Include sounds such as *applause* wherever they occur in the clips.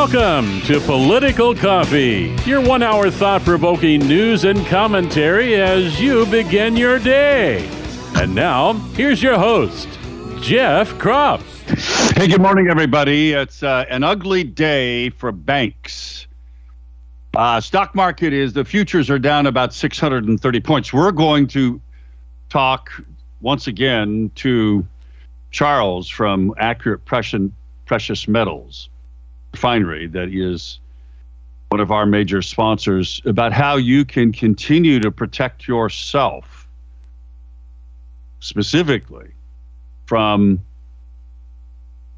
Welcome to Political Coffee, your one hour thought provoking news and commentary as you begin your day. And now, here's your host, Jeff Kropf. Hey, good morning, everybody. It's uh, an ugly day for banks. Uh, stock market is the futures are down about 630 points. We're going to talk once again to Charles from Accurate Precious Metals Refinery, that is one of our major sponsors, about how you can continue to protect yourself specifically from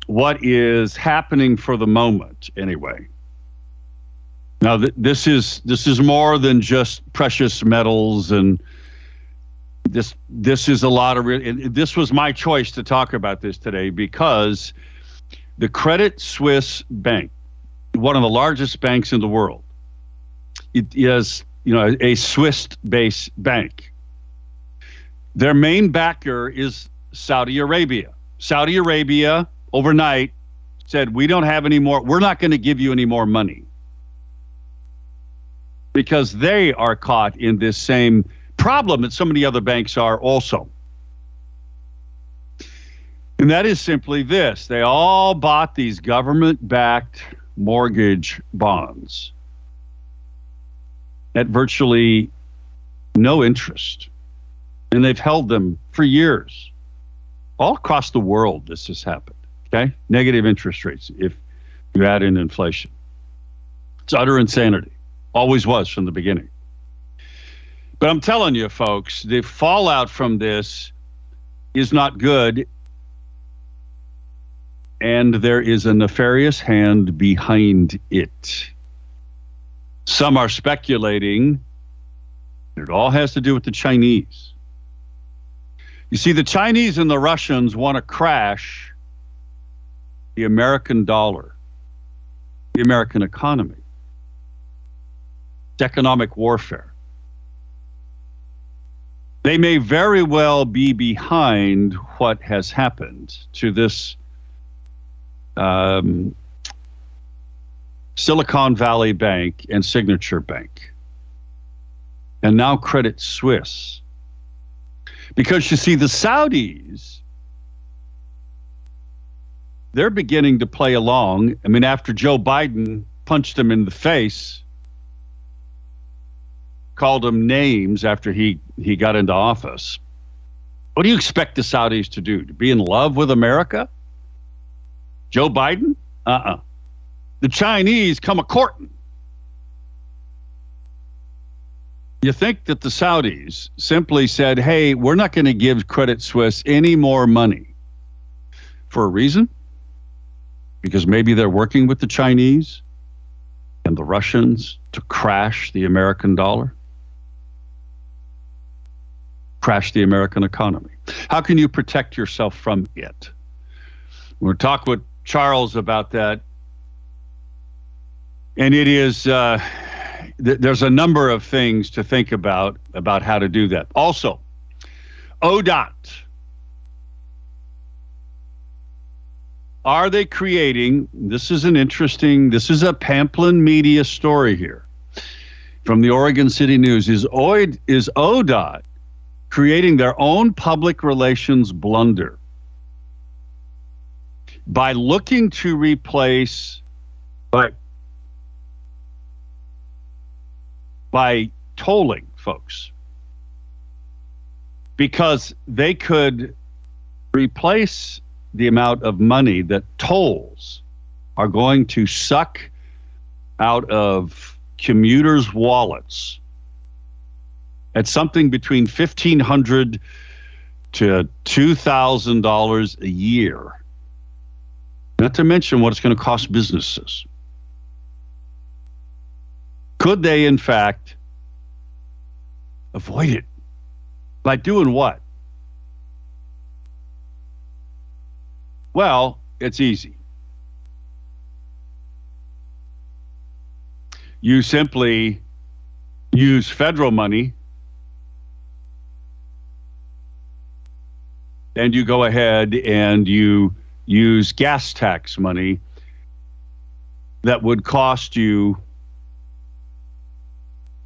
what is happening for the moment, anyway. Now, th- this is this is more than just precious metals and this this is a lot of real. This was my choice to talk about this today because the Credit Suisse Bank, one of the largest banks in the world, it is you know a Swiss-based bank. Their main backer is Saudi Arabia. Saudi Arabia overnight said, "We don't have any more. We're not going to give you any more money." Because they are caught in this same problem that so many other banks are also. And that is simply this they all bought these government backed mortgage bonds at virtually no interest. And they've held them for years. All across the world, this has happened. Okay? Negative interest rates if you add in inflation. It's utter insanity. Always was from the beginning. But I'm telling you, folks, the fallout from this is not good. And there is a nefarious hand behind it. Some are speculating it all has to do with the Chinese. You see, the Chinese and the Russians want to crash the American dollar, the American economy. It's economic warfare they may very well be behind what has happened to this um, Silicon Valley Bank and Signature Bank, and now Credit Suisse. Because you see, the Saudis, they're beginning to play along. I mean, after Joe Biden punched them in the face called him names after he, he got into office. What do you expect the Saudis to do? To be in love with America? Joe Biden? Uh uh-uh. uh The Chinese come a courting. You think that the Saudis simply said, hey, we're not going to give Credit Suisse any more money for a reason? Because maybe they're working with the Chinese and the Russians to crash the American dollar? crash the American economy. How can you protect yourself from it? We'll talk with Charles about that. And it is, uh, th- there's a number of things to think about about how to do that. Also, ODOT. Are they creating? This is an interesting, this is a Pamplin media story here from the Oregon City News. Is, OID, is ODOT creating their own public relations blunder by looking to replace by by tolling folks because they could replace the amount of money that tolls are going to suck out of commuters' wallets at something between fifteen hundred to two thousand dollars a year. Not to mention what it's going to cost businesses. Could they, in fact, avoid it by doing what? Well, it's easy. You simply use federal money and you go ahead and you use gas tax money that would cost you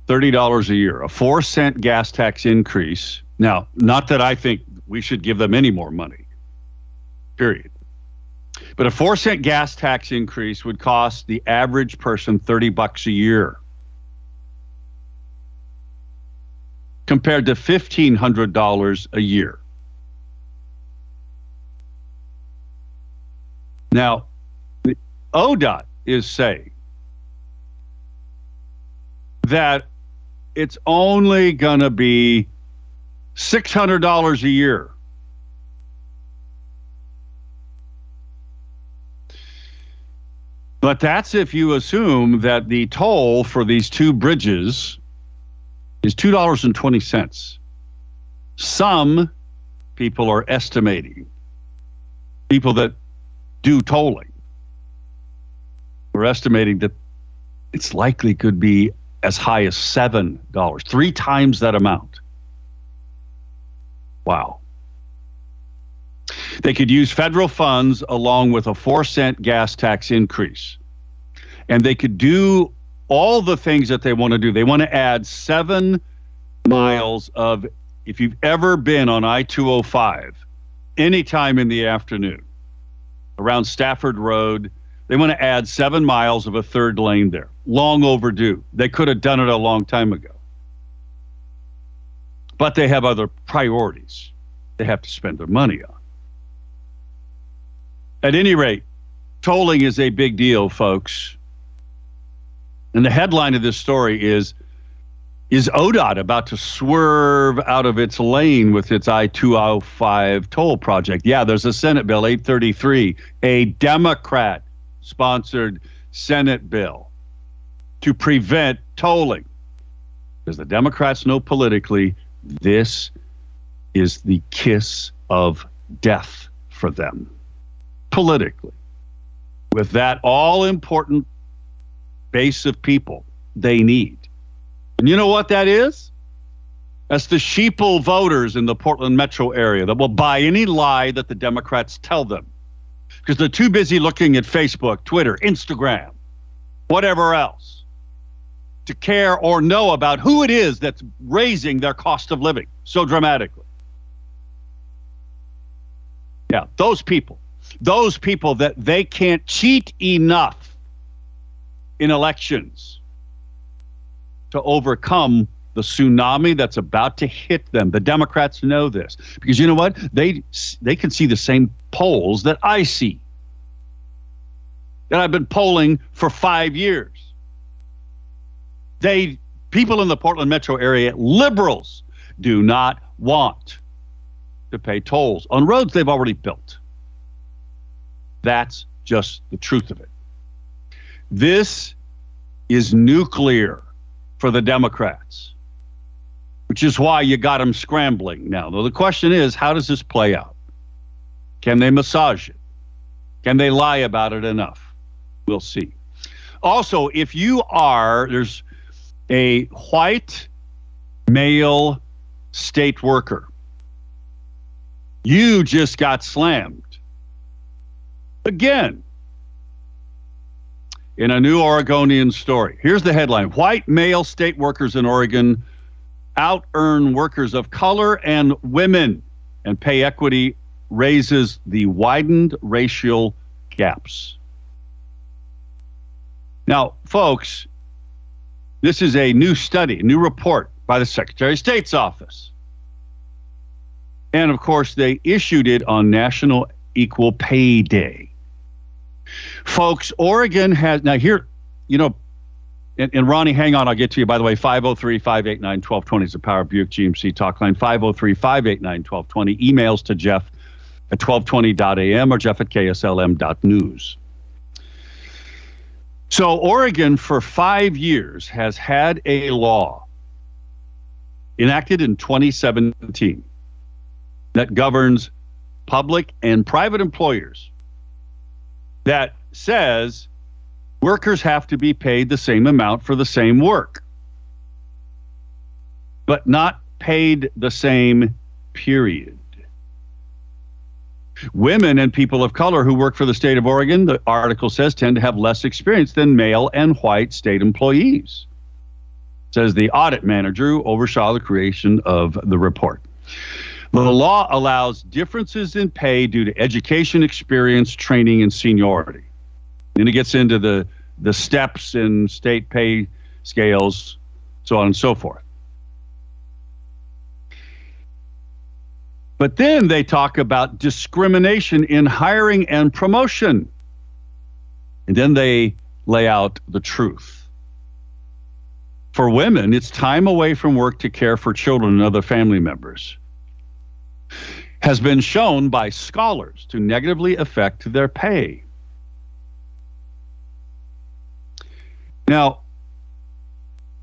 $30 a year, a four cent gas tax increase. Now, not that I think we should give them any more money, period. But a four cent gas tax increase would cost the average person 30 bucks a year. Compared to $1,500 a year. Now, ODOT is saying that it's only going to be $600 a year. But that's if you assume that the toll for these two bridges is $2.20. Some people are estimating, people that do tolling, we're estimating that it's likely could be as high as $7, three times that amount. Wow. They could use federal funds along with a four cent gas tax increase. And they could do all the things that they want to do. They want to add seven miles of, if you've ever been on I 205, anytime in the afternoon around Stafford Road, they want to add seven miles of a third lane there. Long overdue. They could have done it a long time ago. But they have other priorities they have to spend their money on. At any rate, tolling is a big deal, folks. And the headline of this story is Is ODOT about to swerve out of its lane with its I 205 toll project? Yeah, there's a Senate Bill 833, a Democrat sponsored Senate bill to prevent tolling. Because the Democrats know politically this is the kiss of death for them, politically. With that all important base of people they need. And you know what that is? That's the sheeple voters in the Portland metro area that will buy any lie that the Democrats tell them because they're too busy looking at Facebook, Twitter, Instagram, whatever else to care or know about who it is that's raising their cost of living so dramatically. Yeah, those people, those people that they can't cheat enough in elections to overcome the tsunami that's about to hit them. The Democrats know this because you know what? They they can see the same polls that I see. That I've been polling for 5 years. They people in the Portland metro area, liberals do not want to pay tolls on roads they've already built. That's just the truth of it. This is nuclear for the Democrats which is why you got them scrambling now. Though the question is, how does this play out? Can they massage it? Can they lie about it enough? We'll see. Also, if you are, there's a white male state worker, you just got slammed. Again, in a new Oregonian story. Here's the headline White male state workers in Oregon out earn workers of color and women, and pay equity raises the widened racial gaps. Now, folks, this is a new study, a new report by the Secretary of State's office. And of course, they issued it on National Equal Pay Day. Folks, Oregon has, now here, you know, and, and, Ronnie, hang on, I'll get to you. By the way, 503 589 1220 is the Power Buick GMC talk line. 503 589 1220. Emails to Jeff at 1220.am or Jeff at KSLM.news. So, Oregon for five years has had a law enacted in 2017 that governs public and private employers that says workers have to be paid the same amount for the same work, but not paid the same period. Women and people of color who work for the state of Oregon, the article says, tend to have less experience than male and white state employees, says the audit manager who oversaw the creation of the report. The law allows differences in pay due to education, experience, training, and seniority. Then it gets into the, the steps in state pay scales, so on and so forth. But then they talk about discrimination in hiring and promotion. And then they lay out the truth. For women, it's time away from work to care for children and other family members. Has been shown by scholars to negatively affect their pay. Now,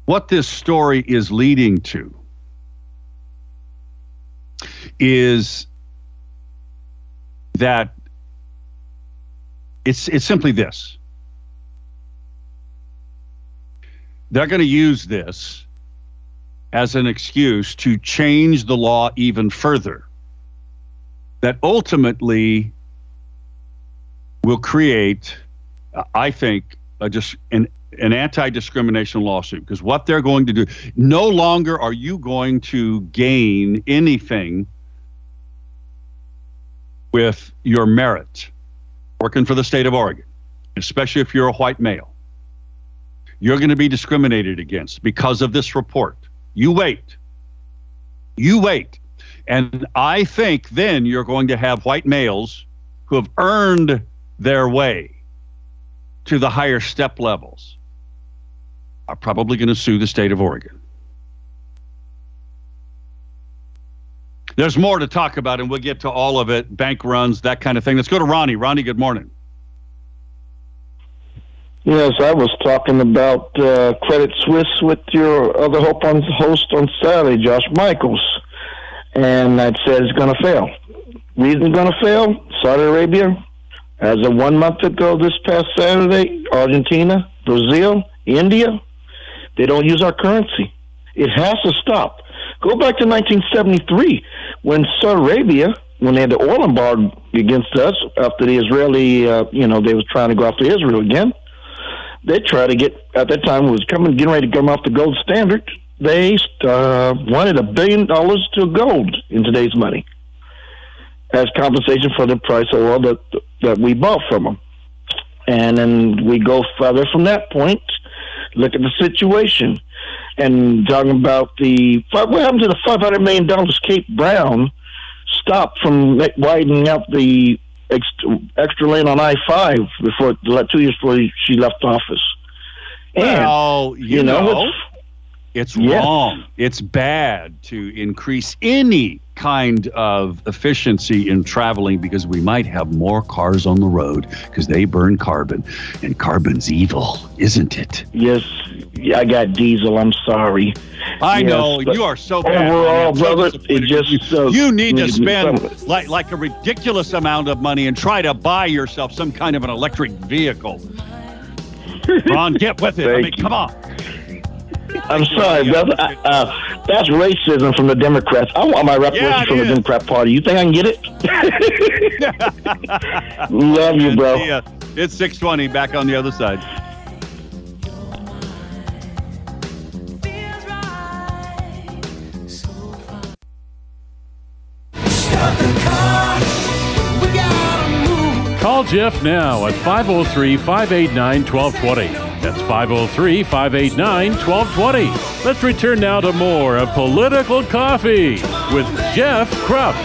what this story is leading to is that it's it's simply this. They're going to use this as an excuse to change the law even further. That ultimately will create, I think, just an an anti-discrimination lawsuit because what they're going to do no longer are you going to gain anything with your merit working for the state of Oregon, especially if you're a white male. You're going to be discriminated against because of this report. You wait. You wait. And I think then you're going to have white males who have earned their way to the higher step levels are probably going to sue the state of Oregon. There's more to talk about, and we'll get to all of it bank runs, that kind of thing. Let's go to Ronnie. Ronnie, good morning. Yes, I was talking about uh, Credit Suisse with your other host on Saturday, Josh Michaels, and I said it's going to fail. Reason going to fail? Saudi Arabia, as of one month ago, this past Saturday, Argentina, Brazil, India, they don't use our currency. It has to stop. Go back to 1973 when Saudi Arabia, when they had the oil embargo against us after the Israeli, uh, you know, they was trying to go after Israel again. They tried to get at that time was coming, getting ready to come off the gold standard. They uh, wanted a billion dollars to gold in today's money as compensation for the price of oil that that we bought from them. And then we go further from that point. Look at the situation and talking about the what happened to the five hundred million dollars Kate Brown stopped from widening out the extra, extra lane on I five before two years before she left office. And, well, you, you know, know it's, yeah. wrong. It's bad to increase any kind of efficiency in traveling because we might have more cars on the road because they burn carbon and carbon's evil, isn't it? Yes, I got diesel. I'm sorry. I yes, know you are so bad. Overall, brother, it just you, so you need to spend like like a ridiculous amount of money and try to buy yourself some kind of an electric vehicle. *laughs* Ron, get with it. I mean, come on. I'm sorry, brother. Uh, uh, that's racism from the Democrats. I want my reparations yeah, from the Democrat Party. You think I can get it? *laughs* Love you, bro. It's 620. Back on the other side. Call Jeff now at 503 589 1220. That's 503 589 1220. Let's return now to more of Political Coffee with Jeff Kropf.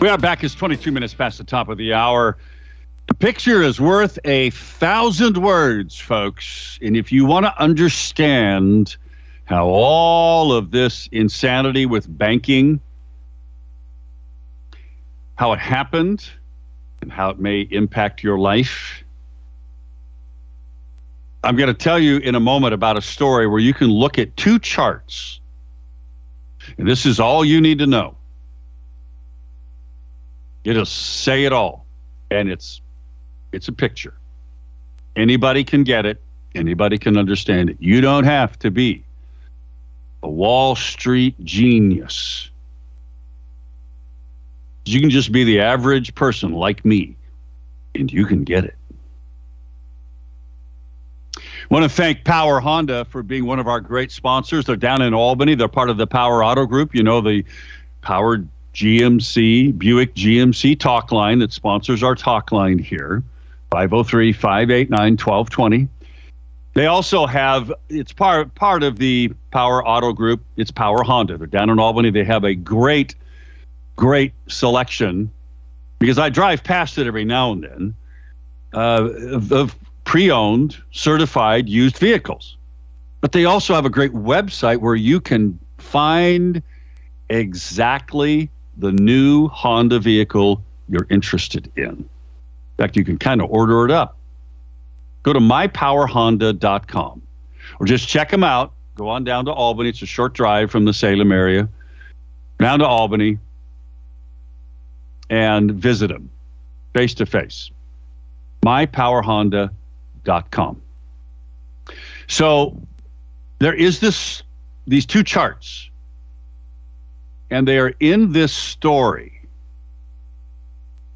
We are back. It's 22 minutes past the top of the hour. The picture is worth a thousand words, folks. And if you want to understand how all of this insanity with banking how it happened and how it may impact your life. I'm going to tell you in a moment about a story where you can look at two charts. And this is all you need to know. It'll say it all. And it's it's a picture. Anybody can get it. Anybody can understand it. You don't have to be a Wall Street genius. You can just be the average person like me, and you can get it. I want to thank Power Honda for being one of our great sponsors. They're down in Albany. They're part of the Power Auto Group. You know, the Power GMC, Buick GMC talk line that sponsors our talk line here 503 589 1220. They also have it's part part of the Power Auto Group. It's Power Honda. They're down in Albany. They have a great, great selection because I drive past it every now and then uh, of, of pre-owned, certified used vehicles. But they also have a great website where you can find exactly the new Honda vehicle you're interested in. In fact, you can kind of order it up go to mypowerhonda.com or just check them out. Go on down to Albany. It's a short drive from the Salem area, down to Albany, and visit them face to face. mypowerhonda.com. So there is this these two charts, and they are in this story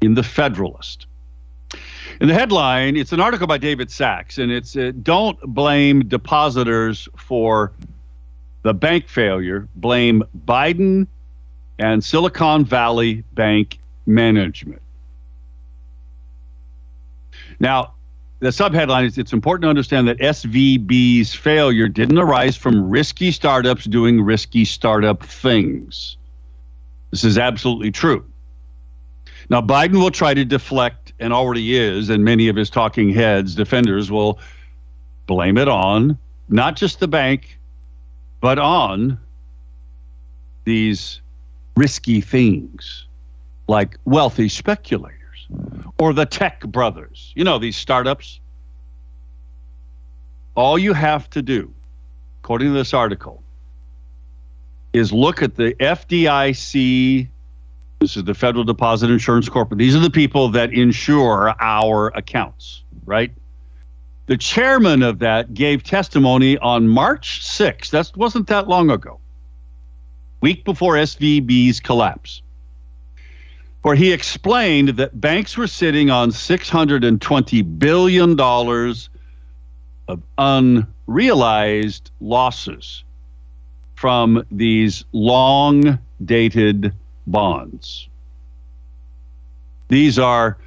in the Federalist. In the headline, it's an article by David Sachs, and it's uh, Don't Blame Depositors for the Bank Failure, Blame Biden and Silicon Valley Bank Management. Now, the subheadline is it's important to understand that SVB's failure didn't arise from risky startups doing risky startup things. This is absolutely true. Now, Biden will try to deflect, and already is, and many of his talking heads, defenders, will blame it on not just the bank, but on these risky things like wealthy speculators or the tech brothers. You know, these startups. All you have to do, according to this article, is look at the FDIC this is the Federal Deposit Insurance Corporation. These are the people that insure our accounts, right? The chairman of that gave testimony on March 6th. That wasn't that long ago, week before SVB's collapse, where he explained that banks were sitting on $620 billion of unrealized losses from these long dated bonds. These are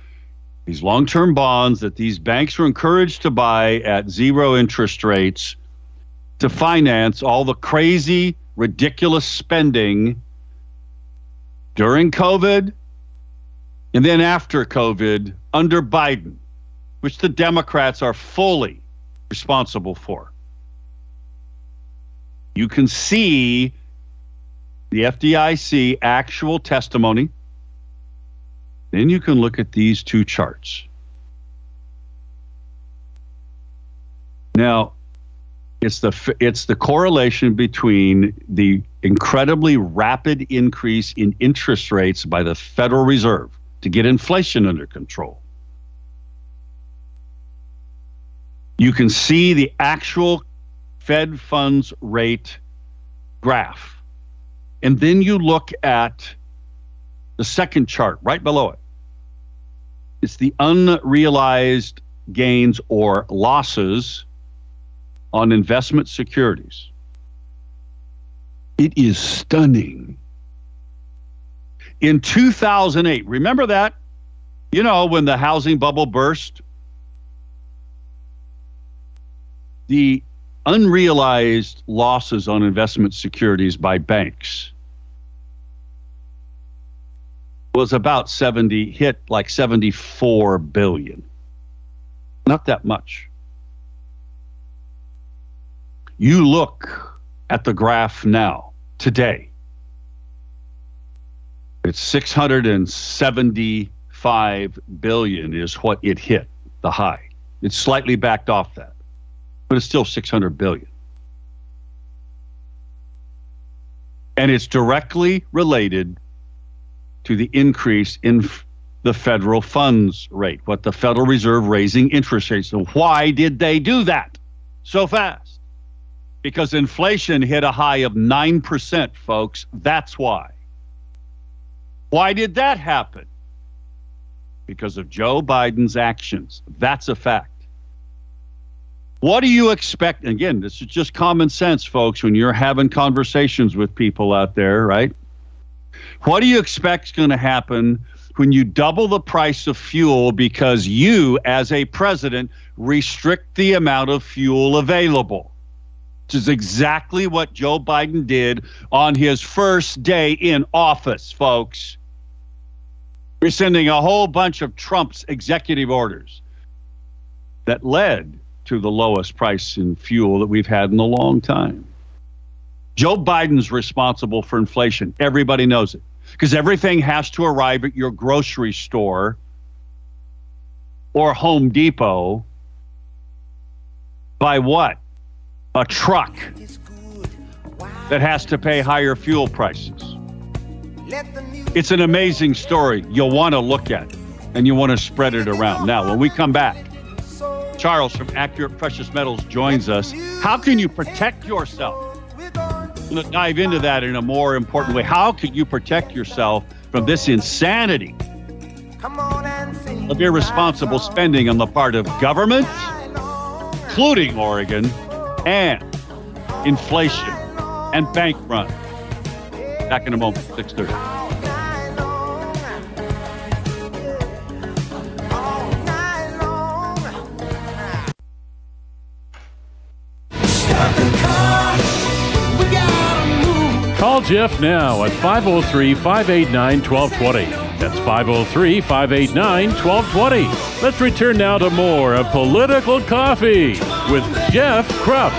these long term bonds that these banks were encouraged to buy at zero interest rates to finance all the crazy, ridiculous spending during COVID and then after COVID under Biden, which the Democrats are fully responsible for. You can see the FDIC actual testimony. Then you can look at these two charts. Now, it's the it's the correlation between the incredibly rapid increase in interest rates by the Federal Reserve to get inflation under control. You can see the actual Fed funds rate graph and then you look at the second chart right below it. It's the unrealized gains or losses on investment securities. It is stunning. In 2008, remember that? You know, when the housing bubble burst? The unrealized losses on investment securities by banks was about 70 hit like 74 billion not that much you look at the graph now today it's 675 billion is what it hit the high it's slightly backed off that but it's still 600 billion. And it's directly related to the increase in f- the federal funds rate, what the Federal Reserve raising interest rates. So why did they do that so fast? Because inflation hit a high of 9%, folks. That's why. Why did that happen? Because of Joe Biden's actions. That's a fact. What do you expect? Again, this is just common sense, folks, when you're having conversations with people out there, right? What do you expect is going to happen when you double the price of fuel because you, as a president, restrict the amount of fuel available? Which is exactly what Joe Biden did on his first day in office, folks. Rescinding a whole bunch of Trump's executive orders that led to the lowest price in fuel that we've had in a long time. Joe Biden's responsible for inflation. Everybody knows it because everything has to arrive at your grocery store or Home Depot by what? A truck that has to pay higher fuel prices. It's an amazing story. You'll want to look at and you want to spread it around. Now, when we come back, Charles from Accurate Precious Metals joins us. How can you protect yourself? To dive into that in a more important way. How can you protect yourself from this insanity of irresponsible spending on the part of government, including Oregon, and inflation and bank run? Back in a moment, 630. Jeff now at 503 589 1220. That's 503 589 1220. Let's return now to more of Political Coffee with Jeff Kropf.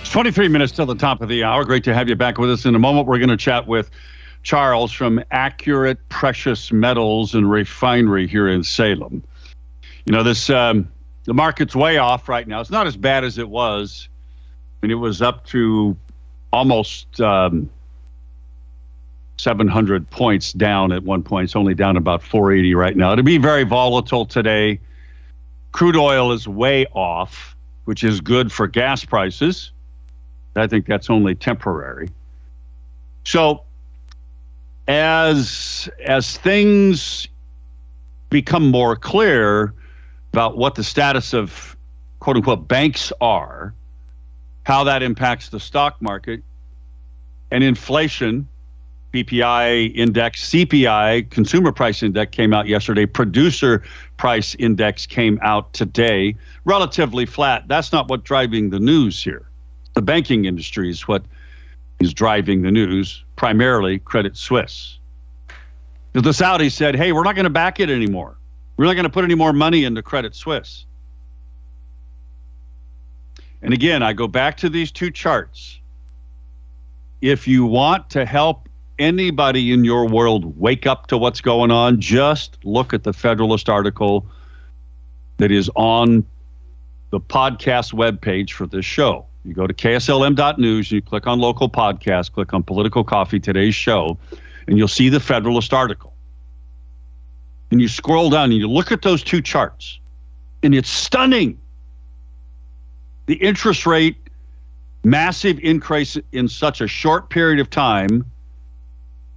It's 23 minutes till the top of the hour. Great to have you back with us. In a moment, we're going to chat with Charles from Accurate Precious Metals and Refinery here in Salem. You know, this um, the market's way off right now. It's not as bad as it was. I mean, it was up to almost um, 700 points down at one point. It's only down about 480 right now. It'll be very volatile today. Crude oil is way off, which is good for gas prices. I think that's only temporary. So as as things become more clear about what the status of quote unquote banks are, how that impacts the stock market, and inflation, PPI index, CPI, consumer price index came out yesterday, producer price index came out today, relatively flat. That's not what's driving the news here. The banking industry is what is driving the news, primarily Credit Suisse. The Saudis said, hey, we're not going to back it anymore. We're not going to put any more money into Credit Suisse. And again, I go back to these two charts. If you want to help anybody in your world wake up to what's going on, just look at the Federalist article that is on the podcast webpage for this show. You go to kslm.news, you click on local podcast, click on political coffee, today's show, and you'll see the Federalist article. And you scroll down and you look at those two charts, and it's stunning. The interest rate, massive increase in such a short period of time,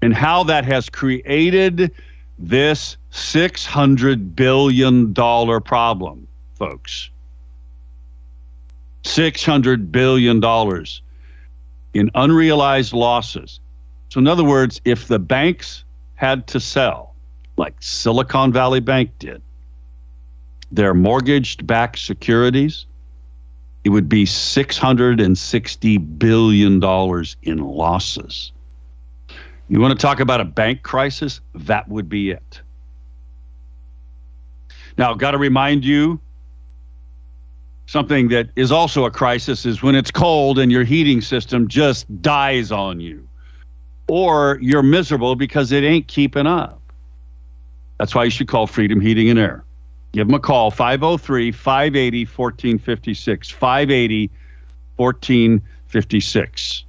and how that has created this $600 billion problem, folks. $600 billion in unrealized losses. So, in other words, if the banks had to sell, like Silicon Valley Bank did, their mortgaged backed securities, it would be $660 billion in losses. You want to talk about a bank crisis? That would be it. Now, got to remind you something that is also a crisis is when it's cold and your heating system just dies on you, or you're miserable because it ain't keeping up. That's why you should call Freedom Heating and Air. Give them a call 503 580 1456. 580 1456.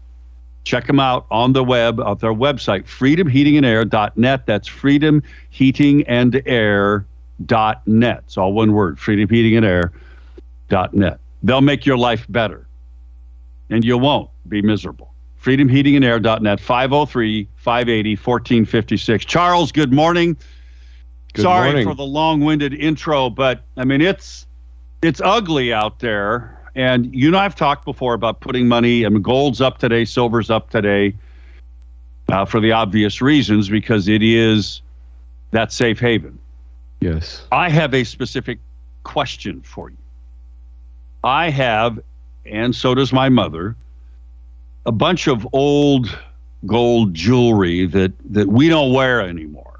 Check them out on the web of their website, freedomheatingandair.net. That's freedomheatingandair.net. It's all one word, freedomheatingandair.net. They'll make your life better, and you won't be miserable. Freedomheatingandair.net, 503 580 1456. Charles, good morning. Good Sorry morning. for the long-winded intro, but I mean it's it's ugly out there. And you and I've talked before about putting money. I mean, gold's up today, silver's up today, uh, for the obvious reasons because it is that safe haven. Yes. I have a specific question for you. I have, and so does my mother, a bunch of old gold jewelry that that we don't wear anymore.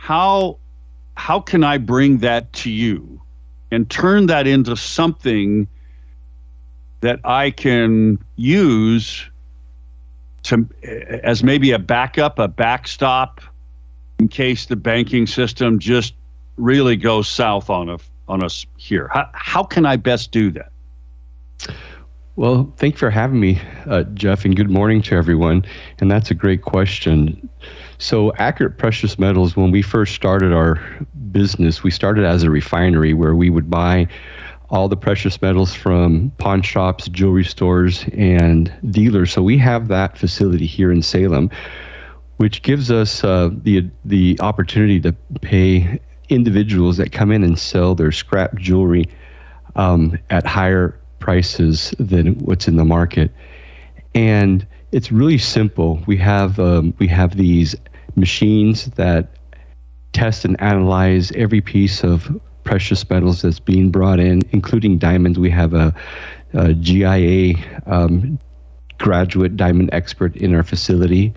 How how can I bring that to you and turn that into something that I can use to as maybe a backup, a backstop in case the banking system just really goes south on us on us here. How, how can I best do that? Well, thank you for having me, uh, Jeff, and good morning to everyone. And that's a great question. So, Accurate Precious Metals, when we first started our business, we started as a refinery where we would buy all the precious metals from pawn shops, jewelry stores, and dealers. So, we have that facility here in Salem, which gives us uh, the, the opportunity to pay individuals that come in and sell their scrap jewelry um, at higher prices than what's in the market. And it's really simple. We have um, we have these machines that test and analyze every piece of precious metals that's being brought in, including diamonds. We have a, a GIA um, graduate diamond expert in our facility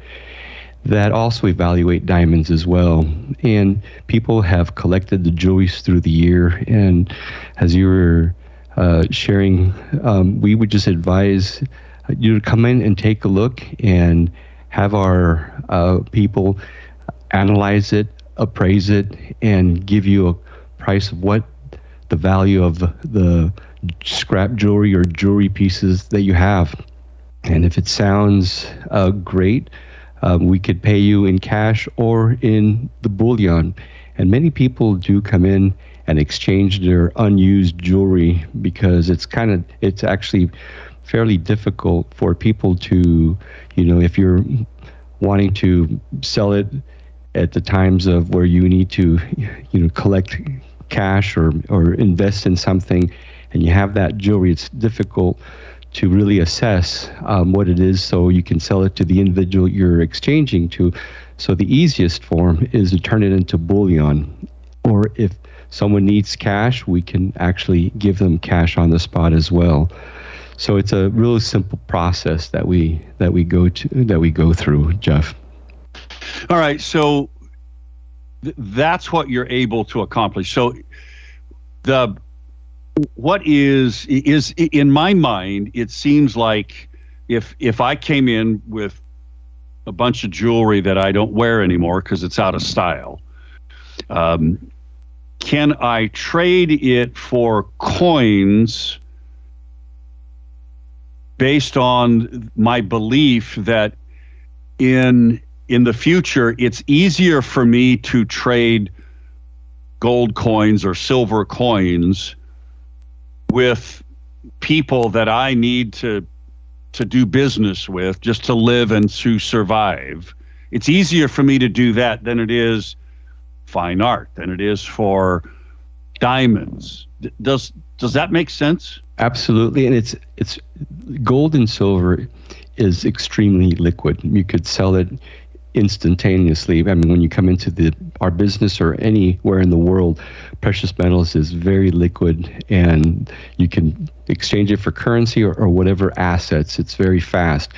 that also evaluate diamonds as well. And people have collected the jewelries through the year. And as you were uh, sharing, um, we would just advise you to come in and take a look and have our uh, people analyze it, appraise it, and give you a price of what the value of the scrap jewelry or jewelry pieces that you have. And if it sounds uh, great, um, we could pay you in cash or in the bullion. And many people do come in and exchange their unused jewelry because it's kind of it's actually fairly difficult for people to you know if you're wanting to sell it at the times of where you need to you know collect cash or or invest in something and you have that jewelry it's difficult to really assess um, what it is so you can sell it to the individual you're exchanging to so the easiest form is to turn it into bullion or if someone needs cash, we can actually give them cash on the spot as well. So it's a really simple process that we that we go to that we go through, Jeff. All right, so th- that's what you're able to accomplish. So the what is is in my mind it seems like if if I came in with a bunch of jewelry that I don't wear anymore because it's out of style um, can I trade it for coins based on my belief that in in the future it's easier for me to trade gold coins or silver coins with people that I need to to do business with just to live and to survive. It's easier for me to do that than it is fine art than it is for diamonds. Does does that make sense? Absolutely, and it's it's gold and silver is extremely liquid. You could sell it instantaneously. I mean, when you come into the our business or anywhere in the world, precious metals is very liquid, and you can exchange it for currency or, or whatever assets. It's very fast.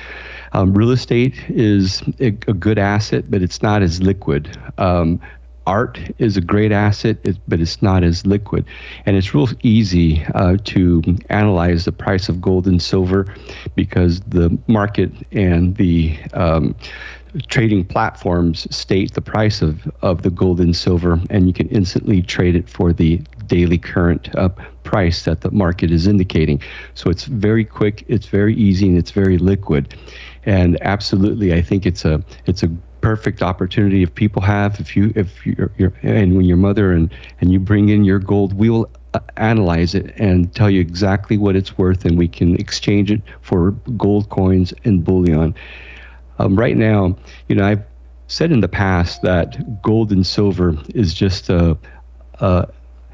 Um, real estate is a, a, good asset, but it's not as liquid. Um, art is a great asset, but it's not as liquid. And it's real easy uh, to analyze the price of gold and silver because the market and the um, trading platforms state the price of, of the gold and silver, and you can instantly trade it for the daily current uh, price that the market is indicating. So it's very quick, it's very easy, and it's very liquid. And absolutely, I think it's a it's a perfect opportunity if people have if you if you're, you're and when your mother and and you bring in your gold we will uh, analyze it and tell you exactly what it's worth and we can exchange it for gold coins and bullion. Um, right now you know i've said in the past that gold and silver is just a, a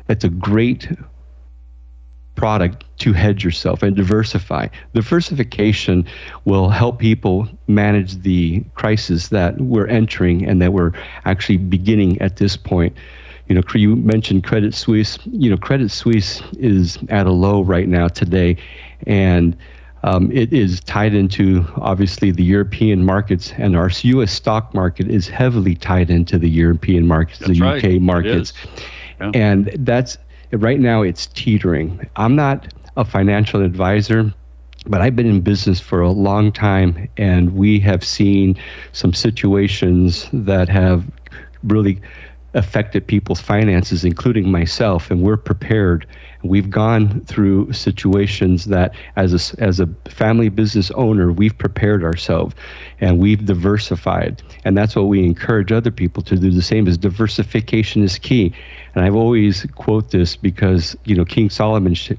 it's a great product to hedge yourself and diversify. Diversification will help people manage the crisis that we're entering and that we're actually beginning at this point. You know, you mentioned Credit Suisse. You know, Credit Suisse is at a low right now today, and um, it is tied into obviously the European markets, and our U.S. stock market is heavily tied into the European markets, that's the right. UK markets, yeah. and that's right now it's teetering. I'm not a financial advisor, but I've been in business for a long time, and we have seen some situations that have really affected people's finances, including myself, and we're prepared. We've gone through situations that, as a, as a family business owner, we've prepared ourselves and we've diversified. And that's what we encourage other people to do the same. Is diversification is key. And I've always quote this because you know King Solomon sh-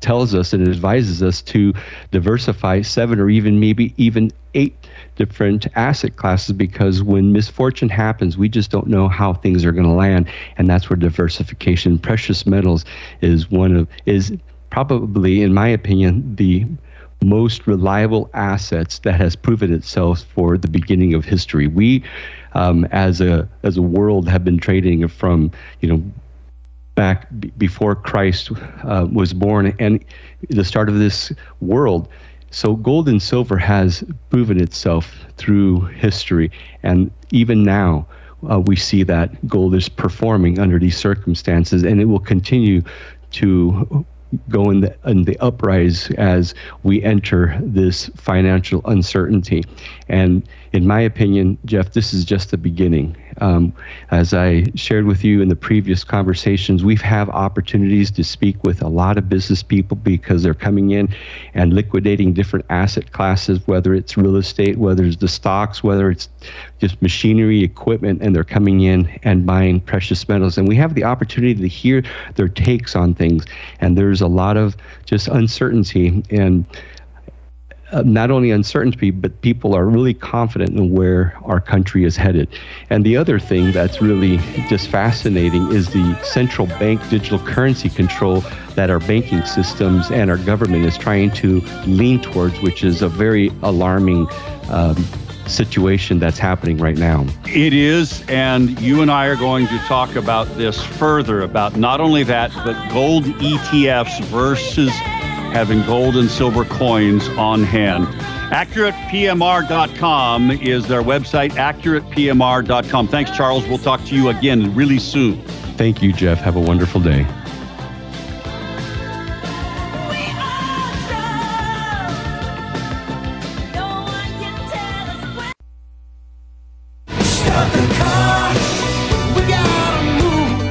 tells us and advises us to diversify seven or even maybe even eight different asset classes because when misfortune happens, we just don't know how things are going to land, and that's where diversification. Precious metals is one of is probably, in my opinion, the most reliable assets that has proven itself for the beginning of history. We, um, as a as a world, have been trading from you know back b- before Christ uh, was born and the start of this world. So gold and silver has proven itself through history, and even now. Uh, we see that gold is performing under these circumstances, and it will continue to go in the, in the uprise as we enter this financial uncertainty. And in my opinion, Jeff, this is just the beginning. Um, as I shared with you in the previous conversations, we've have opportunities to speak with a lot of business people because they're coming in and liquidating different asset classes, whether it's real estate, whether it's the stocks, whether it's just machinery, equipment, and they're coming in and buying precious metals. And we have the opportunity to hear their takes on things. And there's a lot of just uncertainty and uh, not only uncertainty, but people are really confident in where our country is headed. And the other thing that's really just fascinating is the central bank digital currency control that our banking systems and our government is trying to lean towards, which is a very alarming. Um, situation that's happening right now. It is, and you and I are going to talk about this further about not only that, but gold ETFs versus having gold and silver coins on hand. AccuratePMR.com is their website, AccuratePMR.com. Thanks, Charles. We'll talk to you again really soon. Thank you, Jeff. Have a wonderful day.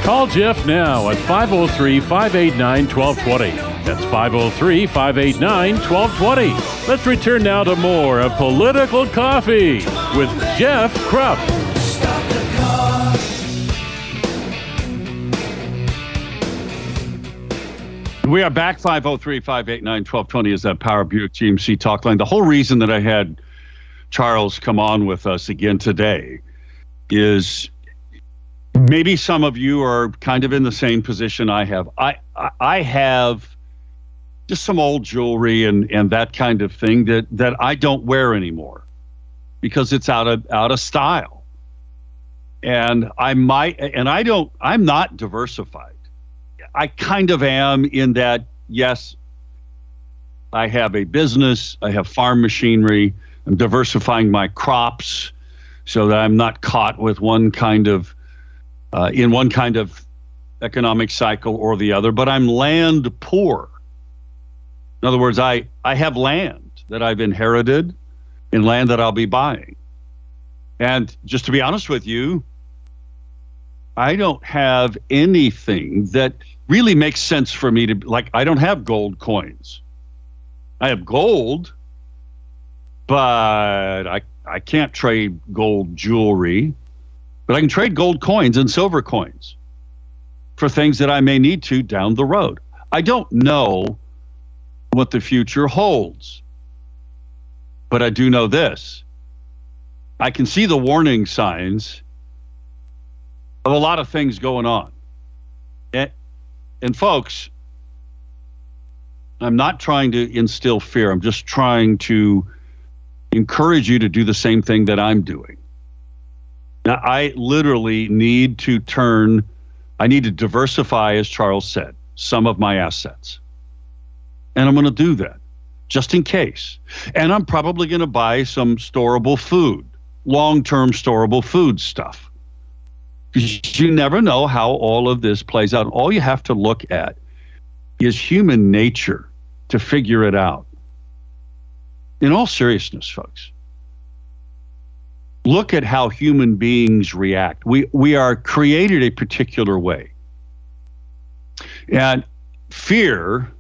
Call Jeff now at 503 589 1220. That's 503 589 1220. Let's return now to more of Political Coffee with Jeff Kropf. We are back 503 589 1220 is that Power Buick GMC talk line. The whole reason that I had Charles come on with us again today is maybe some of you are kind of in the same position I have. I I, I have just some old jewelry and and that kind of thing that that I don't wear anymore because it's out of out of style. And I might and I don't I'm not diversified. I kind of am in that yes I have a business, I have farm machinery, I'm diversifying my crops so that I'm not caught with one kind of uh, in one kind of economic cycle or the other, but I'm land poor. In other words, I, I have land that I've inherited and land that I'll be buying. And just to be honest with you, I don't have anything that really makes sense for me to like I don't have gold coins. I have gold, but I I can't trade gold jewelry, but I can trade gold coins and silver coins for things that I may need to down the road. I don't know what the future holds, but I do know this. I can see the warning signs of a lot of things going on. And, and folks, I'm not trying to instill fear. I'm just trying to encourage you to do the same thing that I'm doing. Now, I literally need to turn, I need to diversify, as Charles said, some of my assets. And I'm going to do that just in case. And I'm probably going to buy some storable food, long term storable food stuff. You never know how all of this plays out. All you have to look at is human nature to figure it out. In all seriousness, folks, look at how human beings react. We, we are created a particular way. And fear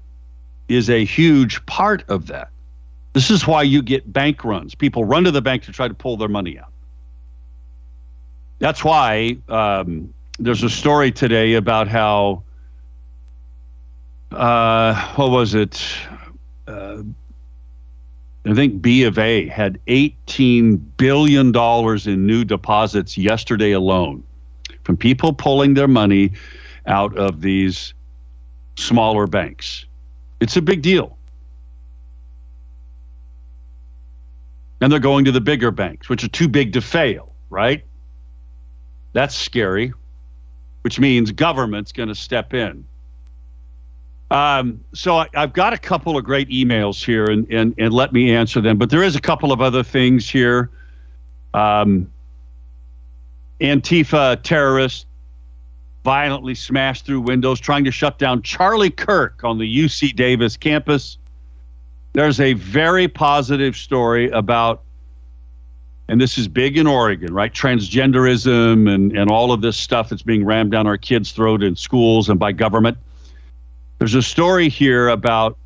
is a huge part of that. This is why you get bank runs. People run to the bank to try to pull their money out. That's why um, there's a story today about how, uh, what was it? Uh, I think B of A had $18 billion in new deposits yesterday alone from people pulling their money out of these smaller banks. It's a big deal. And they're going to the bigger banks, which are too big to fail, right? That's scary, which means government's going to step in. Um, so I, have got a couple of great emails here, and, and and let me answer them. But there is a couple of other things here. Um, Antifa terrorists violently smashed through windows trying to shut down Charlie Kirk on the UC Davis campus. There's a very positive story about, and this is big in Oregon, right? Transgenderism and, and all of this stuff that's being rammed down our kids' throat in schools and by government. There's a story here about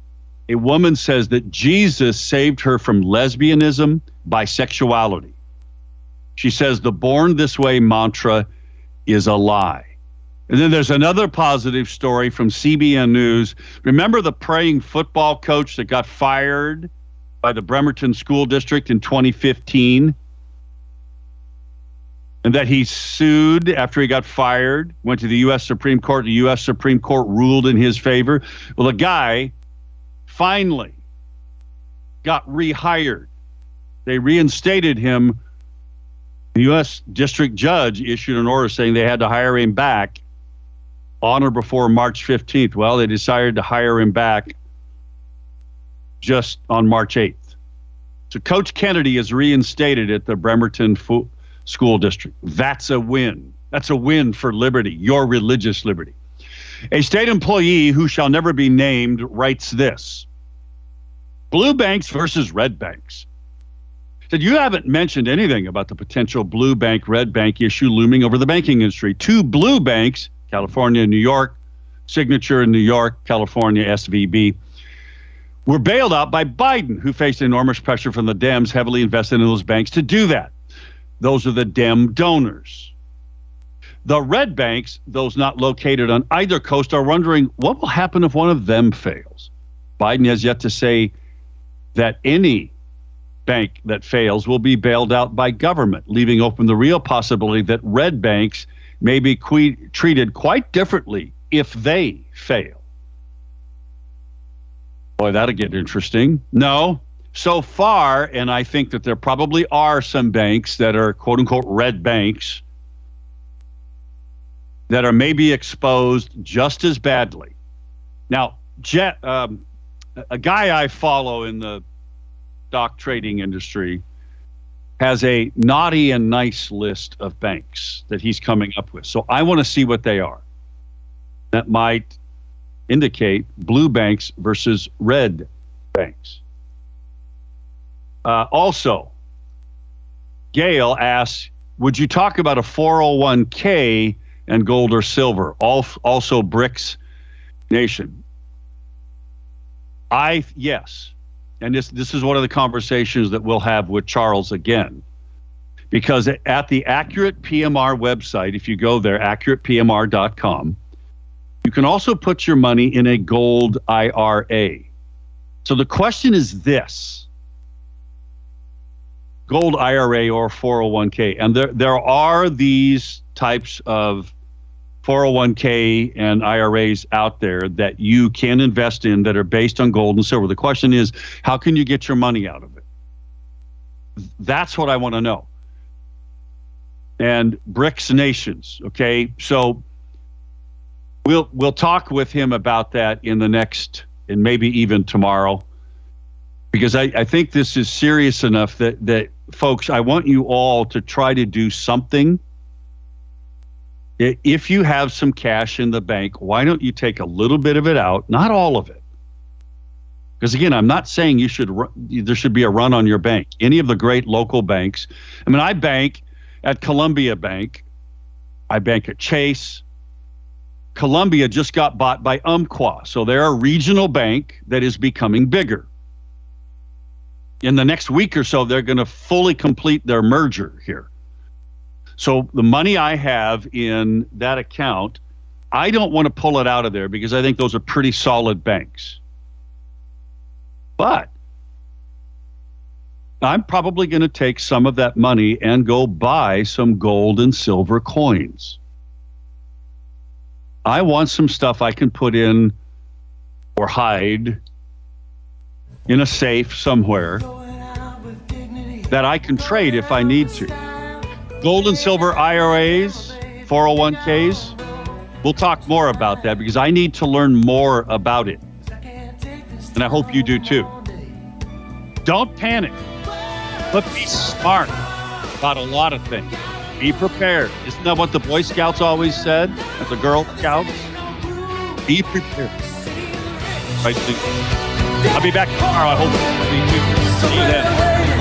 a woman says that Jesus saved her from lesbianism, bisexuality. She says the born this way mantra is a lie. And then there's another positive story from CBN News. Remember the praying football coach that got fired by the Bremerton School District in 2015? And that he sued after he got fired, went to the U.S. Supreme Court. The U.S. Supreme Court ruled in his favor. Well, the guy finally got rehired. They reinstated him. The U.S. District Judge issued an order saying they had to hire him back on or before March 15th. Well, they decided to hire him back just on March 8th. So Coach Kennedy is reinstated at the Bremerton School District. That's a win. That's a win for liberty, your religious liberty. A state employee who shall never be named writes this Blue banks versus red banks. Said you haven't mentioned anything about the potential blue bank red bank issue looming over the banking industry. Two blue banks California, New York, Signature in New York, California, SVB, were bailed out by Biden, who faced enormous pressure from the Dems heavily invested in those banks to do that. Those are the Dem donors. The red banks, those not located on either coast, are wondering what will happen if one of them fails. Biden has yet to say that any bank that fails will be bailed out by government, leaving open the real possibility that red banks may be que- treated quite differently if they fail. Boy, that'll get interesting. No, so far, and I think that there probably are some banks that are quote unquote red banks that are maybe exposed just as badly. Now, Jet, um, a guy I follow in the stock trading industry has a naughty and nice list of banks that he's coming up with. So I want to see what they are. That might indicate blue banks versus red banks. Uh, also, Gail asks, would you talk about a 401k and gold or silver? Also, BRICS nation. I yes, and this this is one of the conversations that we'll have with Charles again. Because at the Accurate PMR website, if you go there, accuratepmr.com, you can also put your money in a gold IRA. So the question is this gold IRA or 401k. And there, there are these types of 401k and IRAs out there that you can invest in that are based on gold and silver. The question is, how can you get your money out of it? That's what I want to know. And BRICS nations, okay? So we'll we'll talk with him about that in the next and maybe even tomorrow. Because I, I think this is serious enough that that folks, I want you all to try to do something if you have some cash in the bank, why don't you take a little bit of it out, not all of it? Because again, I'm not saying you should run, there should be a run on your bank. Any of the great local banks. I mean, I bank at Columbia Bank. I bank at Chase. Columbia just got bought by Umpqua, so they're a regional bank that is becoming bigger. In the next week or so, they're going to fully complete their merger here. So the money I have in that account, I don't want to pull it out of there because I think those are pretty solid banks. But I'm probably going to take some of that money and go buy some gold and silver coins. I want some stuff I can put in or hide in a safe somewhere that I can trade if I need to gold and silver IRAs, 401ks. We'll talk more about that because I need to learn more about it. And I hope you do too. Don't panic, but be smart about a lot of things. Be prepared. Isn't that what the Boy Scouts always said? And the Girl Scouts? Be prepared. Right, I'll be back tomorrow. I hope. you See you then.